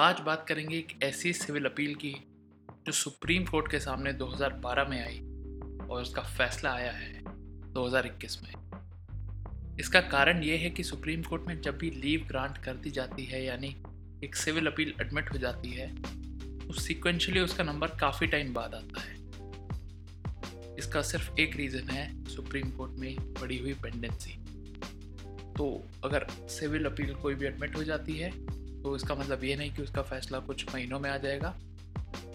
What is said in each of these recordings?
आज बात करेंगे एक ऐसी सिविल अपील की, जो सुप्रीम कोर्ट के सामने 2012 में आई और उसका फैसला आया है 2021 में। इसका कारण ये है कि सुप्रीम कोर्ट में जब भी लीव ग्रांट कर दी जाती है, यानी एक सिविल अपील एडमिट हो जाती है तो सिक्वेंशली उसका नंबर काफ़ी टाइम बाद आता है। इसका सिर्फ़ एक रीज़न है, सुप्रीम कोर्ट में पड़ी हुई पेंडेंसी तो अगर सिविल अपील कोई भी एडमिट हो जाती है तो इसका मतलब ये नहीं कि उसका फ़ैसला कुछ महीनों में आ जाएगा।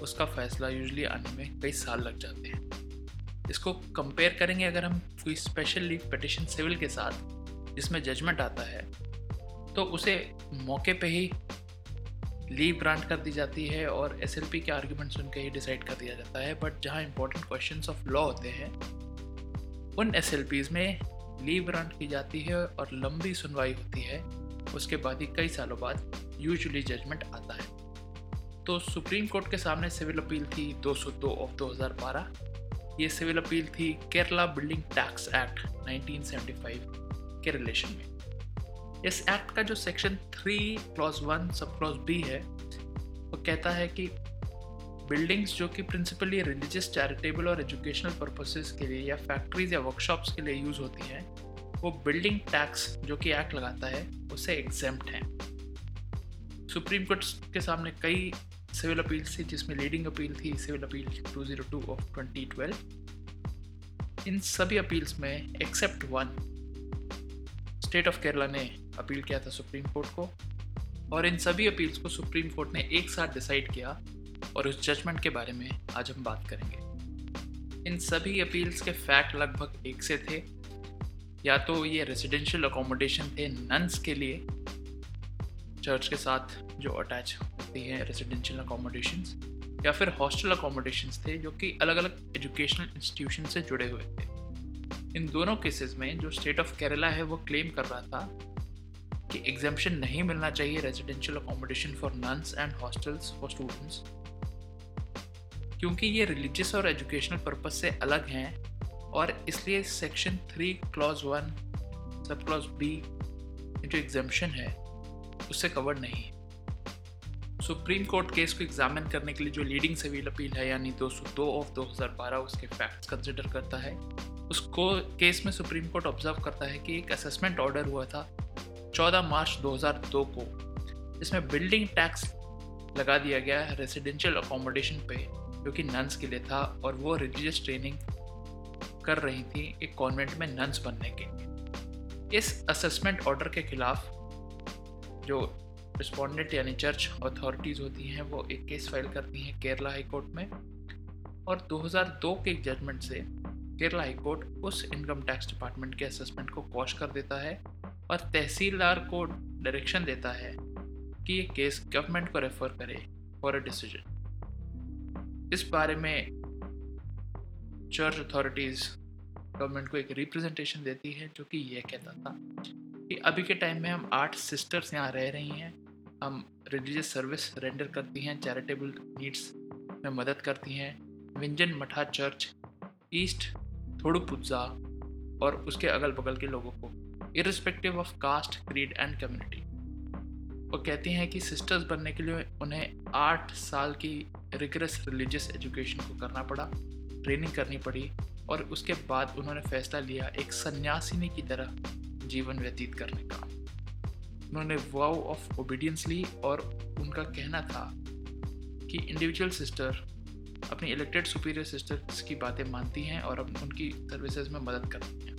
उसका फ़ैसला यूजली आने में कई साल लग जाते हैं। इसको कंपेयर करेंगे अगर हम कोई स्पेशल लीव पटिशन सिविल के साथ, जिसमें जजमेंट आता है तो उसे मौके पे ही लीव ग्रांट कर दी जाती है और एसएलपी के आर्ग्यूमेंट सुन के ही डिसाइड कर दिया जाता है। बट जहाँ इंपॉर्टेंट क्वेश्चन ऑफ़ लॉ होते हैं, उन एस में लीव ग्रांट की जाती है और लंबी सुनवाई होती है। उसके बाद ही कई सालों बाद यूजुअली जजमेंट आता है। तो सुप्रीम कोर्ट के सामने सिविल अपील थी 202 ऑफ़ 2012 ये सिविल अपील थी केरला बिल्डिंग टैक्स एक्ट 1975 के रिलेशन में। इस एक्ट का जो section three clause one sub clause B है, वो कहता है कि बिल्डिंग्स जो कि प्रिंसिपली रिलीजियस चैरिटेबल और एजुकेशनल पर्पसेस के लिए या फैक्ट्रीज या वर्कशॉप्स के लिए यूज़ होती हैं, वो बिल्डिंग टैक्स जो कि एक्ट लगाता है उससे एग्जेम्प्ट हैं। सुप्रीम कोर्ट के सामने कई सिविल अपील्स थी, जिसमें लीडिंग अपील थी, सिविल अपील 202 ऑफ़ 2012 इन सभी अपील्स में except one state of Kerala ने अपील किया था सुप्रीम कोर्ट को, और इन सभी अपील्स को सुप्रीम कोर्ट ने एक साथ डिसाइड किया, और उस जजमेंट के बारे में आज हम बात करेंगे। इन सभी अपील्स के फैक्ट लगभग एक से थे, या तो ये रेजिडेंशियल अकोमोडेशन थे नन्स के लिए चर्च के साथ जो अटैच होती हैं रेजिडेंशियल अकोमोडेशंस या फिर हॉस्टल अकोमोडेशंस थे जो कि अलग अलग एजुकेशनल इंस्टीट्यूशन से जुड़े हुए थे। इन दोनों केसेस में जो स्टेट ऑफ़ केरला है वो क्लेम कर रहा था कि एग्जामेशन नहीं मिलना चाहिए residential accommodation for nuns and hostels for students क्योंकि ये रिलीजियस और एजुकेशनल पर्पज से अलग हैं और इसलिए section three clause one sub clause B जो एग्जामेशन है उससे कवर्ड नहीं है। सुप्रीम कोर्ट केस को एग्जामिन करने के लिए जो लीडिंग सिविल अपील है, यानी 202 ऑफ़ 2012 उसके फैक्ट्स कंसिडर करता है। उसको केस में सुप्रीम कोर्ट ऑब्ज़र्व करता है कि एक असेसमेंट ऑर्डर हुआ था 14 मार्च 2002 को। जिसमें बिल्डिंग टैक्स लगा दिया गया रेसिडेंशियल अकोमोडेशन पे, जो कि नन्स के लिए था, और वो रिलीजियस ट्रेनिंग कर रही थी एक कॉन्वेंट में नन्स बनने के लिए। इस असेसमेंट ऑर्डर के खिलाफ जो रिस्पोंडेंट यानी चर्च अथॉरिटीज़ होती हैं, वो एक केस फ़ाइल करती हैं केरला हाई कोर्ट में। और 2002 के जजमेंट से केरला हाई कोर्ट उस इनकम टैक्स डिपार्टमेंट के असेसमेंट को कॉश कर देता है और तहसीलदार को डायरेक्शन देता है कि ये केस गवर्नमेंट को रेफर करे फॉर अ डिसीज़न इस बारे में चर्च अथॉरिटीज़ गवर्नमेंट को एक रिप्रेजेंटेशन देती है, जो कि यह कहता था। कि अभी के टाइम में हम आठ सिस्टर्स यहाँ रह रही हैं। हम रिलीजियस सर्विस रेंडर करती हैं, चैरिटेबल नीड्स में मदद करती हैं। विंजन मठा चर्च, ईस्ट थोड़ुपुजा और उसके अगल बगल के लोगों को irrespective of caste creed and community वो कहती हैं कि सिस्टर्स बनने के लिए उन्हें आठ साल की रिगरस रिलीजियस एजुकेशन को करना पड़ा ट्रेनिंग करनी पड़ी और उसके बाद उन्होंने फैसला लिया एक सन्यासिनी की तरह। जीवन व्यतीत करने का। उन्होंने वाव ऑफ़ ओबीडियंस ली और उनका कहना था कि इंडिविजुअल सिस्टर अपनी इलेक्टेड सुपीरियर सिस्टर्स की बातें मानती हैं और उनकी सर्विसेज़ में मदद करती हैं।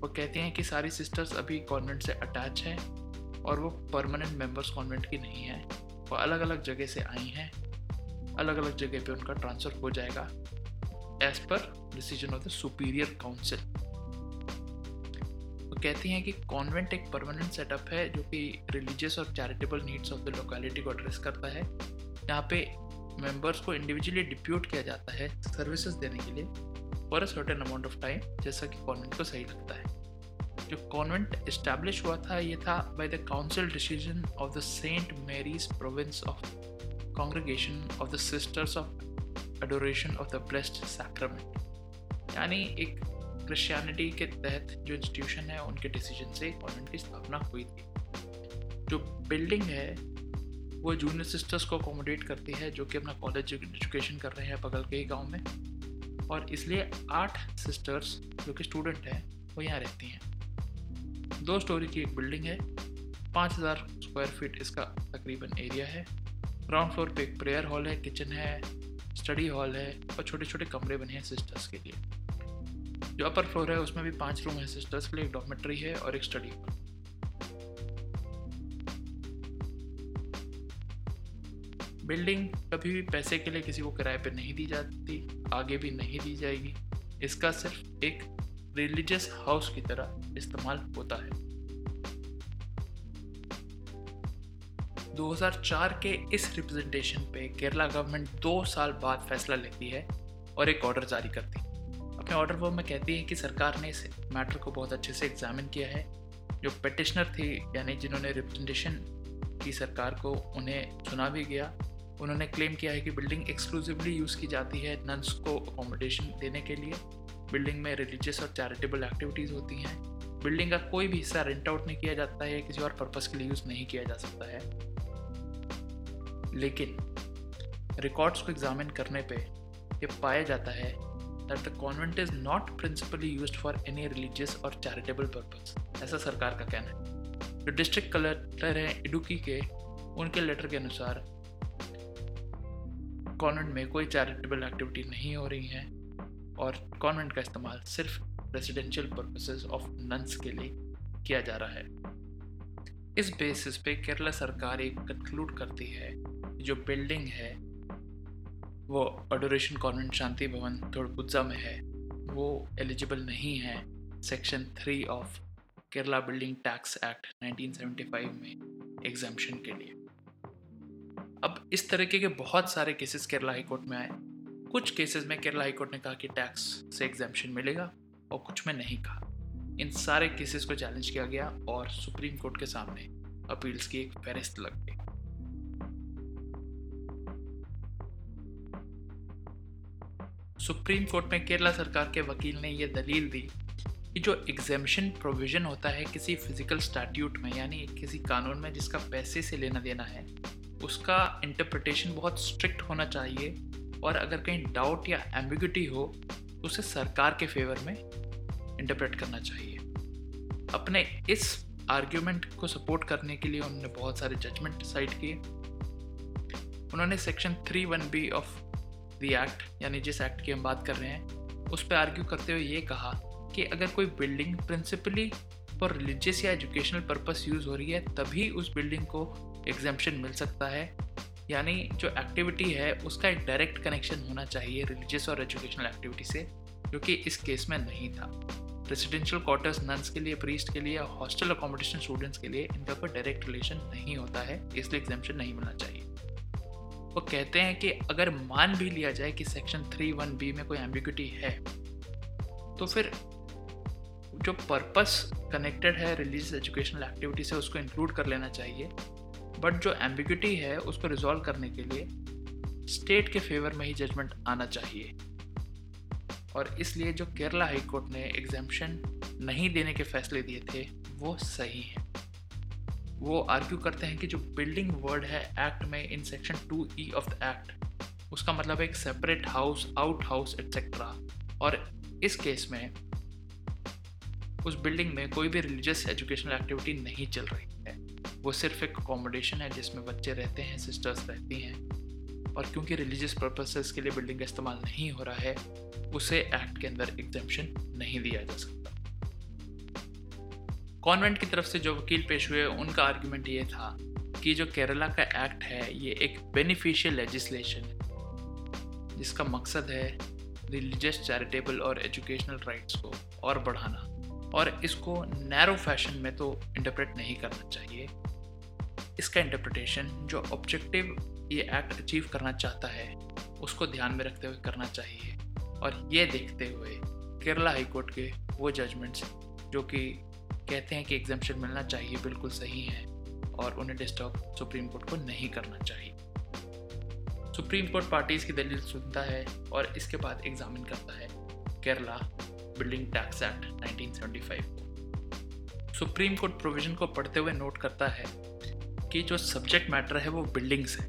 वो कहती हैं कि सारी सिस्टर्स अभी कॉन्वेंट से अटैच हैं और वो परमानेंट मेंबर्स कॉन्वेंट की नहीं हैं। वो अलग अलग जगह से आई हैं। अलग अलग जगह पे उनका ट्रांसफ़र हो जाएगा। As per decision of the superior council कहती हैं कि कॉन्वेंट एक परमानेंट सेटअप है जो कि रिलीजियस और charitable needs of the locality को एड्रेस करता है। यहाँ पे मेंबर्स को इंडिविजुअली डिप्यूट किया जाता है सर्विसेज़ देने के लिए for a certain amount of time जैसा कि कॉन्वेंट को सही लगता है। जो कॉन्वेंट इस्टेब्लिश हुआ था, ये था by the council decision of the Saint Mary's province of congregation of the sisters of adoration of the blessed sacrament यानी एक क्रिश्चियनिटी के तहत जो इंस्टीट्यूशन है, उनके डिसीज़न से कॉन्वेंट की स्थापना हुई थी। जो बिल्डिंग है, वो जूनियर सिस्टर्स को अकोमोडेट करती है, जो कि अपना कॉलेज एजुकेशन कर रहे हैं बगल के ही गाँव में। और इसलिए आठ सिस्टर्स जो कि स्टूडेंट हैं, वो यहाँ रहती हैं। दो स्टोरी की एक बिल्डिंग है, पाँच हज़ार स्क्वायर फीट इसका तकरीबन एरिया है। ग्राउंड फ्लोर पे एक प्रेयर हॉल है किचन है स्टडी हॉल है, और छोटे छोटे कमरे बने हैं सिस्टर्स के लिए। जो अपर फ्लोर है, उसमें भी पाँच रूम है सिस्टर्स के लिए एक डॉमेट्री है और एक स्टडी बिल्डिंग कभी भी पैसे के लिए किसी को किराए पर नहीं दी जाती, आगे भी नहीं दी जाएगी। इसका सिर्फ़ एक रिलीजियस हाउस की तरह इस्तेमाल होता है। 2004 के इस रिप्रेजेंटेशन पे केरला गवर्नमेंट दो साल बाद फैसला लेती है और एक ऑर्डर जारी करती है। अपने ऑर्डर वो में कहती है कि सरकार ने इस मैटर को बहुत अच्छे से एग्जामिन किया है। जो पटिशनर थी, यानी जिन्होंने रिप्रेजेंटेशन की सरकार को, उन्हें सुना भी गया। उन्होंने क्लेम किया है कि बिल्डिंग एक्सक्लूसिवली यूज़ की जाती है नन्स को अकोमोडेशन देने के लिए। बिल्डिंग में रिलीजियस और चैरिटेबल एक्टिविटीज़ होती हैं। बिल्डिंग का कोई भी हिस्सा रेंट आउट नहीं किया जाता है किसी और पर्पज़ के लिए यूज़ नहीं किया जा सकता है। लेकिन रिकॉर्ड्स को एग्जामिन करने पे ये पाया जाता है that the convent is not principally use for any religious और चैरिटेबल पर्पज ऐसा सरकार का कहना है। जो डिस्ट्रिक्ट कलेक्टर हैं इडुकी के, उनके लेटर के अनुसार कॉन्वेंट में कोई चैरिटेबल एक्टिविटी नहीं हो रही है और कॉन्वेंट का इस्तेमाल सिर्फ़ रेजिडेंशियल पर्पसेस ऑफ़ नन्स के लिए किया जा रहा है। इस बेसिस पे केरला सरकार एक कंक्लूड करती है जो बिल्डिंग है वो अडोरेशन कॉन्वेंट शांति, भवन थोड़पुजा में है। वो एलिजिबल नहीं है। Section three of Kerala building tax act 1975 में एग्जामेशन के लिए। अब इस तरीके के बहुत सारे केसेस केरला हाई कोर्ट में आए। कुछ केसेस में केरला हाई कोर्ट ने कहा कि टैक्स से एग्जामेशन मिलेगा और कुछ में नहीं कहा। इन सारे केसेस को चैलेंज किया गया और सुप्रीम कोर्ट के सामने अपील्स की एक फहरिस्त लग गई। सुप्रीम कोर्ट में केरला सरकार के वकील ने यह दलील दी कि जो एग्जामेशन प्रोविज़न होता है किसी फ़िज़िकल स्टैट्यूट में, यानी किसी कानून में जिसका पैसे से लेना देना है, उसका इंटरप्रिटेशन बहुत स्ट्रिक्ट होना चाहिए और अगर कहीं डाउट या एम्बिग्यूटी हो, उसे सरकार के फेवर में इंटरप्रेट करना चाहिए। अपने इस आर्ग्यूमेंट को सपोर्ट करने के लिए उन्होंने बहुत सारे जजमेंट डिसाइड किए। उन्होंने section three one B of the act यानी जिस एक्ट की हम बात कर रहे हैं, उस पर आर्ग्यू करते हुए ये कहा कि अगर कोई बिल्डिंग प्रिंसिपली फॉर रिलीजियस या एजुकेशनल पर्पस यूज़ हो रही है, तभी उस बिल्डिंग को एग्जामेशन मिल सकता है। यानी जो एक्टिविटी है, उसका एक डायरेक्ट कनेक्शन होना चाहिए रिलीजियस और एजुकेशनल एक्टिविटी से, जो कि इस केस में नहीं था। रेसिडेंशियल क्वार्टर्स नन्स के लिए प्रीस्ट के लिए हॉस्टल अकोमोडेशन स्टूडेंट्स के लिए, इनका कोई डायरेक्ट रिलेशन नहीं होता है, इसलिए एग्जामेशन नहीं मिलना चाहिए। वो कहते हैं कि अगर मान भी लिया जाए कि सेक्शन थ्री वन बी में कोई एम्बिग्यूटी है तो फिर जो पर्पस कनेक्टेड है रिलीजियस एजुकेशनल एक्टिविटी से उसको इंक्लूड कर लेना चाहिए। बट जो एम्बिग्यूटी है उसको रिजॉल्व करने के लिए स्टेट के फेवर में ही जजमेंट आना चाहिए। और इसलिए जो केरला हाई कोर्ट ने एग्जामेशन नहीं देने के फैसले दिए थे, वो सही हैं। वो आर्ग्यू करते हैं कि जो बिल्डिंग वर्ड है एक्ट में in section two E of the act उसका मतलब एक separate house out house etcetera और इस केस में, उस बिल्डिंग में कोई भी रिलीजियस एजुकेशनल एक्टिविटी नहीं चल रही है। वो सिर्फ़ एक अकोमोडेशन है जिसमें बच्चे रहते हैं सिस्टर्स रहती हैं। और क्योंकि रिलीजियस पर्पसेस के लिए बिल्डिंग का इस्तेमाल नहीं हो रहा है, उसे एक्ट के अंदर एग्जामेशन नहीं दिया जा सकता। कॉन्वेंट की तरफ़ से जो वकील पेश हुए, उनका आर्ग्यूमेंट ये था कि जो केरला का एक्ट है, ये एक बेनिफिशियल लेजिस्लेशन है, जिसका मकसद है रिलीजियस चैरिटेबल और एजुकेशनल राइट्स को और बढ़ाना और इसको नैरो फ़ैशन में तो इंटरप्रेट नहीं करना चाहिए। इसका इंटरप्रिटेशन जो ऑब्जेक्टिव ये एक्ट अचीव करना चाहता है, उसको ध्यान में रखते हुए करना चाहिए। और ये देखते हुए केरला हाईकोर्ट के वो जजमेंट्स जो कि कहते हैं कि एग्जामेशन मिलना चाहिए, बिल्कुल सही है, और उन्हें डिस्टर्ब सुप्रीम कोर्ट को नहीं करना चाहिए। सुप्रीम कोर्ट पार्टीज़ की दलील सुनता है और इसके बाद एग्जामिन करता है Kerala building tax act 1975 supreme court provision को पढ़ते हुए नोट करता है कि जो सब्जेक्ट मैटर है वो बिल्डिंग्स है,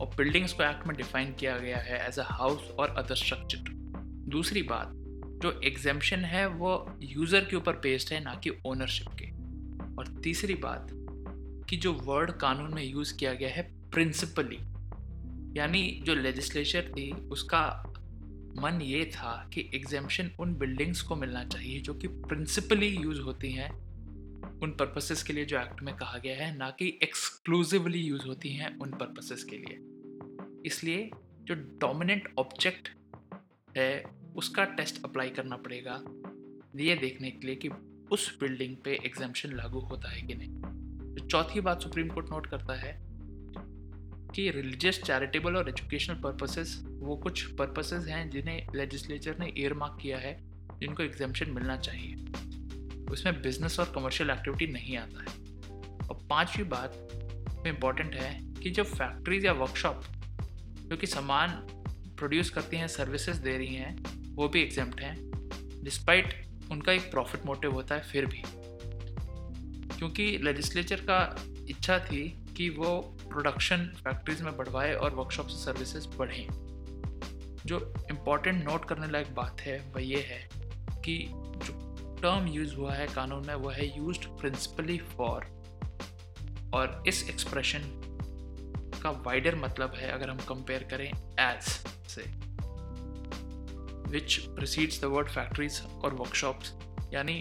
और बिल्डिंग्स को एक्ट में डिफाइन किया गया है एज अ हाउस और अदर स्ट्रक्चर दूसरी बात जो एग्जामेशन है वो यूज़र के ऊपर बेस्ड है, ना कि ओनरशिप के। और तीसरी बात कि जो वर्ड कानून में यूज़ किया गया है प्रिंसिपली यानी जो लेजिस्लेचर थी, उसका मन ये था कि एग्जामेशन उन बिल्डिंग्स को मिलना चाहिए जो कि प्रिंसिपली यूज़ होती हैं, उन पर्पसेस के लिए जो एक्ट में कहा गया है, ना कि एक्सक्लूसिवली यूज़ होती हैं उन पर्पसेस के लिए। इसलिए जो डोमिनेंट ऑब्जेक्ट है उसका टेस्ट अप्लाई करना पड़ेगा। ये देखने के लिए कि उस बिल्डिंग पे एग्जामेशन लागू होता है कि नहीं। तो चौथी बात सुप्रीम कोर्ट नोट करता है कि रिलीजियस चैरिटेबल और एजुकेशनल पर्पसेस वो कुछ पर्पसेस हैं जिन्हें लेजिस्लेचर ने ईयर मार्क किया है, जिनको एग्जामेशन मिलना चाहिए। उसमें बिज़नेस और कमर्शियल एक्टिविटी नहीं आता है। और पांचवी बात में इंपॉर्टेंट है कि जो फैक्ट्रीज या वर्कशॉप जो कि सामान प्रोड्यूस करती हैं सर्विसेज़ दे रही हैं वो भी एग्जाम्प्ट हैं डिस्पाइट उनका एक प्रॉफिट मोटिव होता है, फिर भी। क्योंकि लेजिस्लेचर का इच्छा थी कि वो प्रोडक्शन फैक्ट्रीज में बढ़वाए और वर्कशॉप सर्विसेज़ बढ़ें। जो इंपॉर्टेंट नोट करने लायक बात है, वह ये है कि जो टर्म यूज़ हुआ है कानून में, वह है यूज़ प्रिंसिपली फॉर और इस एक्सप्रेशन का वाइडर मतलब है, अगर हम कंपेयर करें एज से। Which precedes the word factories और वर्कशॉप्स यानी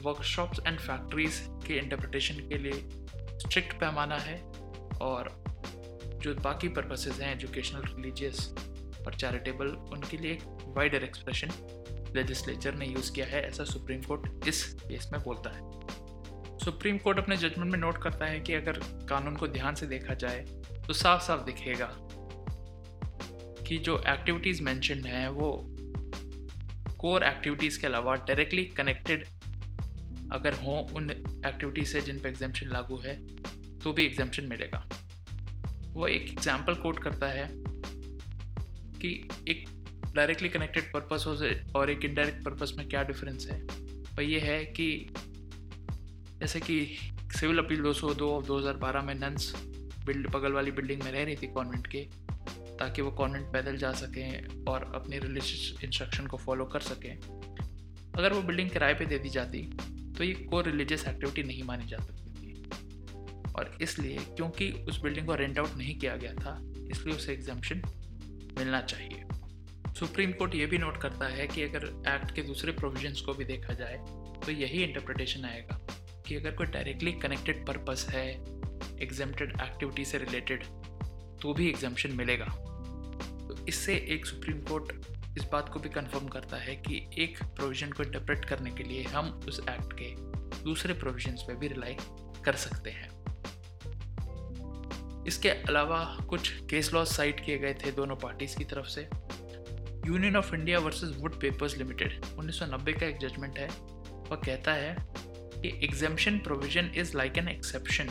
वर्कशॉप्स एंड फैक्ट्रीज के इंटरप्रटेशन के लिए स्ट्रिक्ट पैमाना है और जो बाकी पर्पसेस हैं एजुकेशनल रिलीजियस और चैरिटेबल उनके लिए एक वाइडर एक्सप्रेशन लेजिस्लेचर ने यूज़ किया है, ऐसा सुप्रीम कोर्ट इस केस में बोलता है। सुप्रीम कोर्ट अपने जजमेंट में नोट करता है कि अगर कानून को ध्यान से देखा जाए तो साफ़ साफ़ दिखेगा कि जो एक्टिविटीज़ मैंशनड हैं, वो कोर एक्टिविटीज़ के अलावा डायरेक्टली कनेक्टेड अगर हों उन एक्टिविटीज़ से जिन पर एग्जामेशन लागू है तो भी एग्जामेशन मिलेगा। वो एक एग्ज़ाम्पल कोट करता है कि एक डायरेक्टली कनेक्टेड पर्पस हो और एक इनडायरेक्ट पर्पस में क्या डिफरेंस है? वह ये है कि जैसे कि सिविल अपील 202 ऑफ़ 2012 में नंस बिल्ड बगल वाली बिल्डिंग में रह रही थी कॉन्वेंट के ताकि वो कॉन्वेंट पैदल जा सकें और अपनी रिलीजियस इंस्ट्रक्शन को फॉलो कर सकें। अगर वो बिल्डिंग किराए पे दे दी जाती तो ये को रिलीजियस एक्टिविटी नहीं मानी जा सकती। थी और इसलिए क्योंकि उस बिल्डिंग को रेंट आउट नहीं किया गया था, इसलिए उसे एग्जामेशन मिलना चाहिए। सुप्रीम कोर्ट ये भी नोट करता है कि अगर एक्ट के दूसरे प्रोविजंस को भी देखा जाए तो यही इंटरप्रिटेशन आएगा कि अगर कोई डायरेक्टली कनेक्टेड पर्पस है एग्जामेटेड एक्टिविटी से रिलेटेड तो भी एग्जामेशन मिलेगा। इससे एक सुप्रीम कोर्ट इस बात को भी कंफर्म करता है कि एक प्रोविज़न को इंटरप्रेट करने के लिए हम उस एक्ट के दूसरे प्रोविजंस पे भी रिलाई कर सकते हैं। इसके अलावा कुछ केस लॉ साइट किए गए थे दोनों पार्टीज़ की तरफ़ से। Union of India versus wood papers limited 1990 का एक जजमेंट है। वह कहता है कि exemption provision is like an exception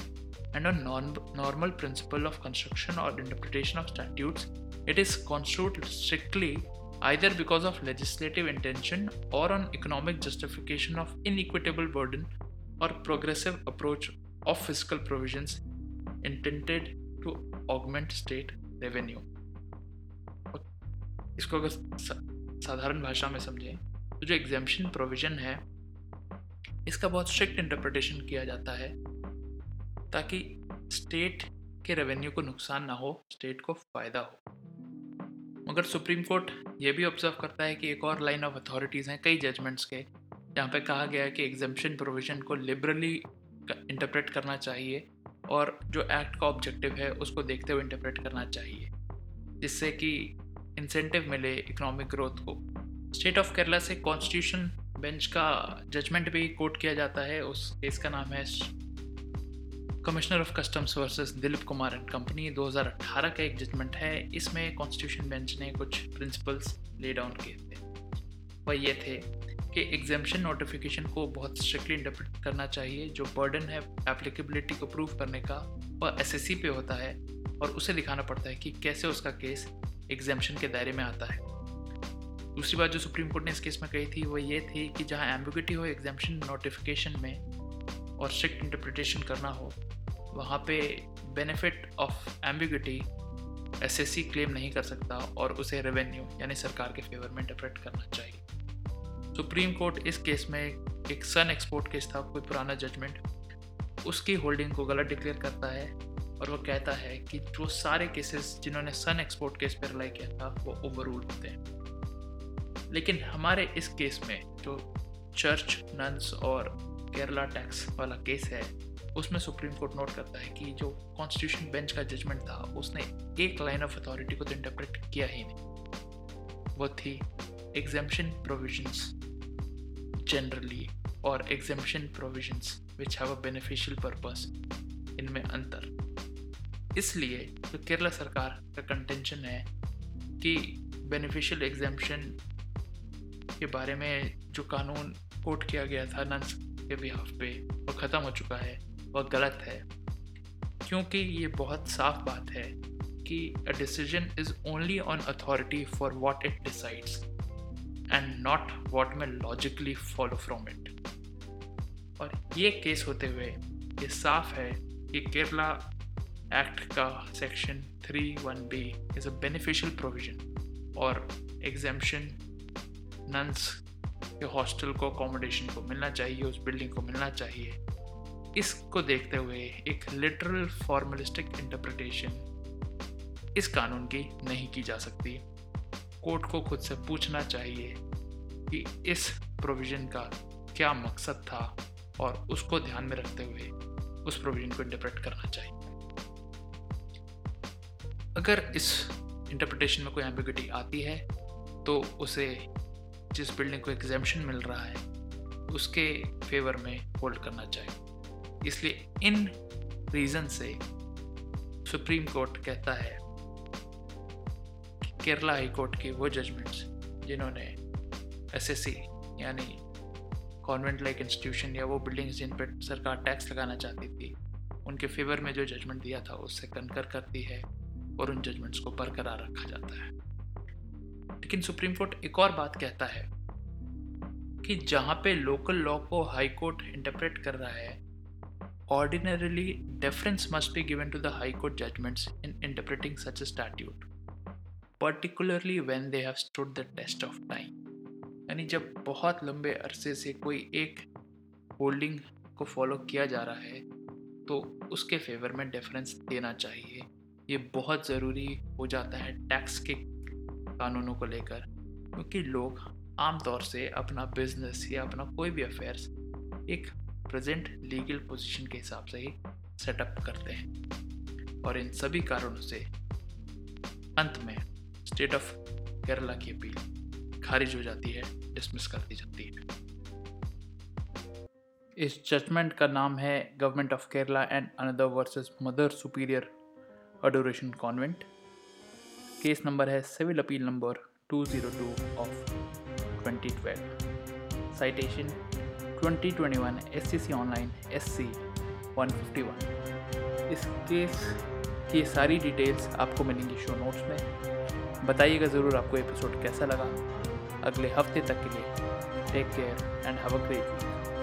and a normal principle of construction और interpretation of statutes it is constitute strictly either because of legislative intention or on economic justification of inequitable burden or progressive approach of fiscal provisions intended to augment state revenue. इसको अगर साधारण भाषा में समझें तो जो एग्जामेशन provision है इसका बहुत स्ट्रिक्ट इंटरप्रिटेशन किया जाता है ताकि स्टेट के रेवेन्यू को नुकसान ना हो स्टेट को फ़ायदा हो मगर सुप्रीम कोर्ट ये भी ऑब्ज़र्व करता है कि एक और लाइन ऑफ़ अथॉरिटीज़ हैं कई जजमेंट्स के, जहाँ पे कहा गया है कि एग्जामेशन प्रोविज़न को लिबरली इंटरप्रेट करना चाहिए और जो एक्ट का ऑब्जेक्टिव है उसको देखते हुए इंटरप्रेट करना चाहिए, जिससे कि इंसेंटिव मिले इकोनॉमिक ग्रोथ को। स्टेट ऑफ़ केरला से कॉन्स्टिट्यूशन बेंच का जजमेंट भी कोट किया जाता है, उस केस का नाम है commissioner of customs versus Dilip Kumar and company 2018 का एक जजमेंट है। इसमें कॉन्स्टिट्यूशन बेंच ने कुछ प्रिंसिपल्स ले डाउन किए थे। वह ये थे कि एग्जामेशन नोटिफिकेशन को बहुत स्ट्रिक्टली इंटरप्रेट करना चाहिए। जो बर्डन है एप्लीकेबिलिटी को प्रूव करने का, वह एस पे होता है और उसे दिखाना पड़ता है कि कैसे उसका केस एग्जामेशन के दायरे में आता है। दूसरी बात जो सुप्रीम कोर्ट ने इस केस में कही थी वो ये थी कि जहाँ एम्बिगिटी हो एग्जामेशन नोटिफिकेशन में और स्ट्रिक्ट इंटरप्रिटेशन करना हो वहाँ पे benefit of ambiguity as claim नहीं कर सकता और उसे रेवेन्यू यानी सरकार के फेवर में इंटरप्रेट करना चाहिए। सुप्रीम कोर्ट इस केस में एक सन एक्सपोर्ट केस था, कोई पुराना जजमेंट उसकी होल्डिंग को गलत डिक्लेयर करता है और वो कहता है कि जो सारे केसेस जिन्होंने सन एक्सपोर्ट केस पर रिलाई किया था, वो ओवर होते हैं। लेकिन हमारे इस केस में जो चर्च नंस और केरला टैक्स वाला केस है उसमें सुप्रीम कोर्ट नोट करता है कि जो कॉन्स्टिट्यूशन बेंच का जजमेंट था, उसने एक लाइन ऑफ़ अथॉरिटी को तो इंटरप्रेट किया ही नहीं। वो थी एग्जामेशन प्रोविजंस जनरली और exemption provisions which have a beneficial purpose इनमें अंतर। इसलिए जो केरला सरकार का कंटेंशन है कि बेनिफिशियल एग्जामेशन के बारे में जो कानून कोट किया गया था नंस के बिहाफ पे, वो ख़त्म हो चुका है। वह गलत है। क्योंकि ये बहुत साफ़ बात है कि a decision is only on authority for what it decides and not what में लॉजिकली फॉलो फ्रॉम इट और ये केस होते हुए ये साफ़ है कि केरला एक्ट का section three one B is a beneficial provision और एग्जामेशन नंस के हॉस्टल को अकोमोडेशन को मिलना चाहिए, उस बिल्डिंग को मिलना चाहिए। इसको देखते हुए एक लिटरल फॉर्मलिस्टिक इंटरप्रिटेशन इस कानून की नहीं की जा सकती। कोर्ट को खुद से पूछना चाहिए कि इस प्रोविज़न का क्या मकसद था और उसको ध्यान में रखते हुए उस प्रोविज़न को इंटरप्रेट करना चाहिए। अगर इस इंटरप्रिटेशन में कोई एम्बिगिटी आती है तो उसे जिस बिल्डिंग को एग्जामेशन मिल रहा है, उसके फेवर में होल्ड करना चाहिए। इसलिए इन रीज़न से सुप्रीम कोर्ट कहता है कि केरला हाई कोर्ट के वो जजमेंट्स जिन्होंने एसएससी यानी कॉन्वेंट लाइक इंस्टीट्यूशन या वो बिल्डिंग्स जिन पर सरकार टैक्स लगाना चाहती थी, उनके फेवर में जो जजमेंट दिया था, उससे कनकर करती है और उन जजमेंट्स को बरकरार रखा जाता है। लेकिन सुप्रीम कोर्ट एक और बात कहता है कि जहाँ पे लोकल लॉ को हाई कोर्ट इंटरप्रेट कर रहा है Ordinarily, deference must be given to the High Court judgments in interpreting such a statute, particularly when they have stood the test of time. यानी जब बहुत लंबे अरसे से कोई एक होल्डिंग को फॉलो किया जा रहा है तो उसके फेवर में डिफरेंस देना चाहिए ये बहुत ज़रूरी हो जाता है टैक्स के कानूनों को लेकर क्योंकि लोग आमतौर से अपना बिज़नेस या अपना कोई भी अफेयर्स एक प्रेजेंट लीगल पोजीशन के हिसाब से ही सेटअप करते हैं। और इन सभी कारणों से अंत में स्टेट ऑफ़ केरला की अपील खारिज हो जाती है डिसमिस कर दी जाती है। इस जजमेंट का नाम है government of Kerala and another versus mother superior adoration convent case number है civil appeal number 202 of 2012 citation 2021 S online S C one इस केस की सारी डिटेल्स आपको मिलेंगी शो नोट्स में। बताइएगा ज़रूर आपको एपिसोड कैसा लगा। अगले हफ़्ते तक के लिए take care and have a great week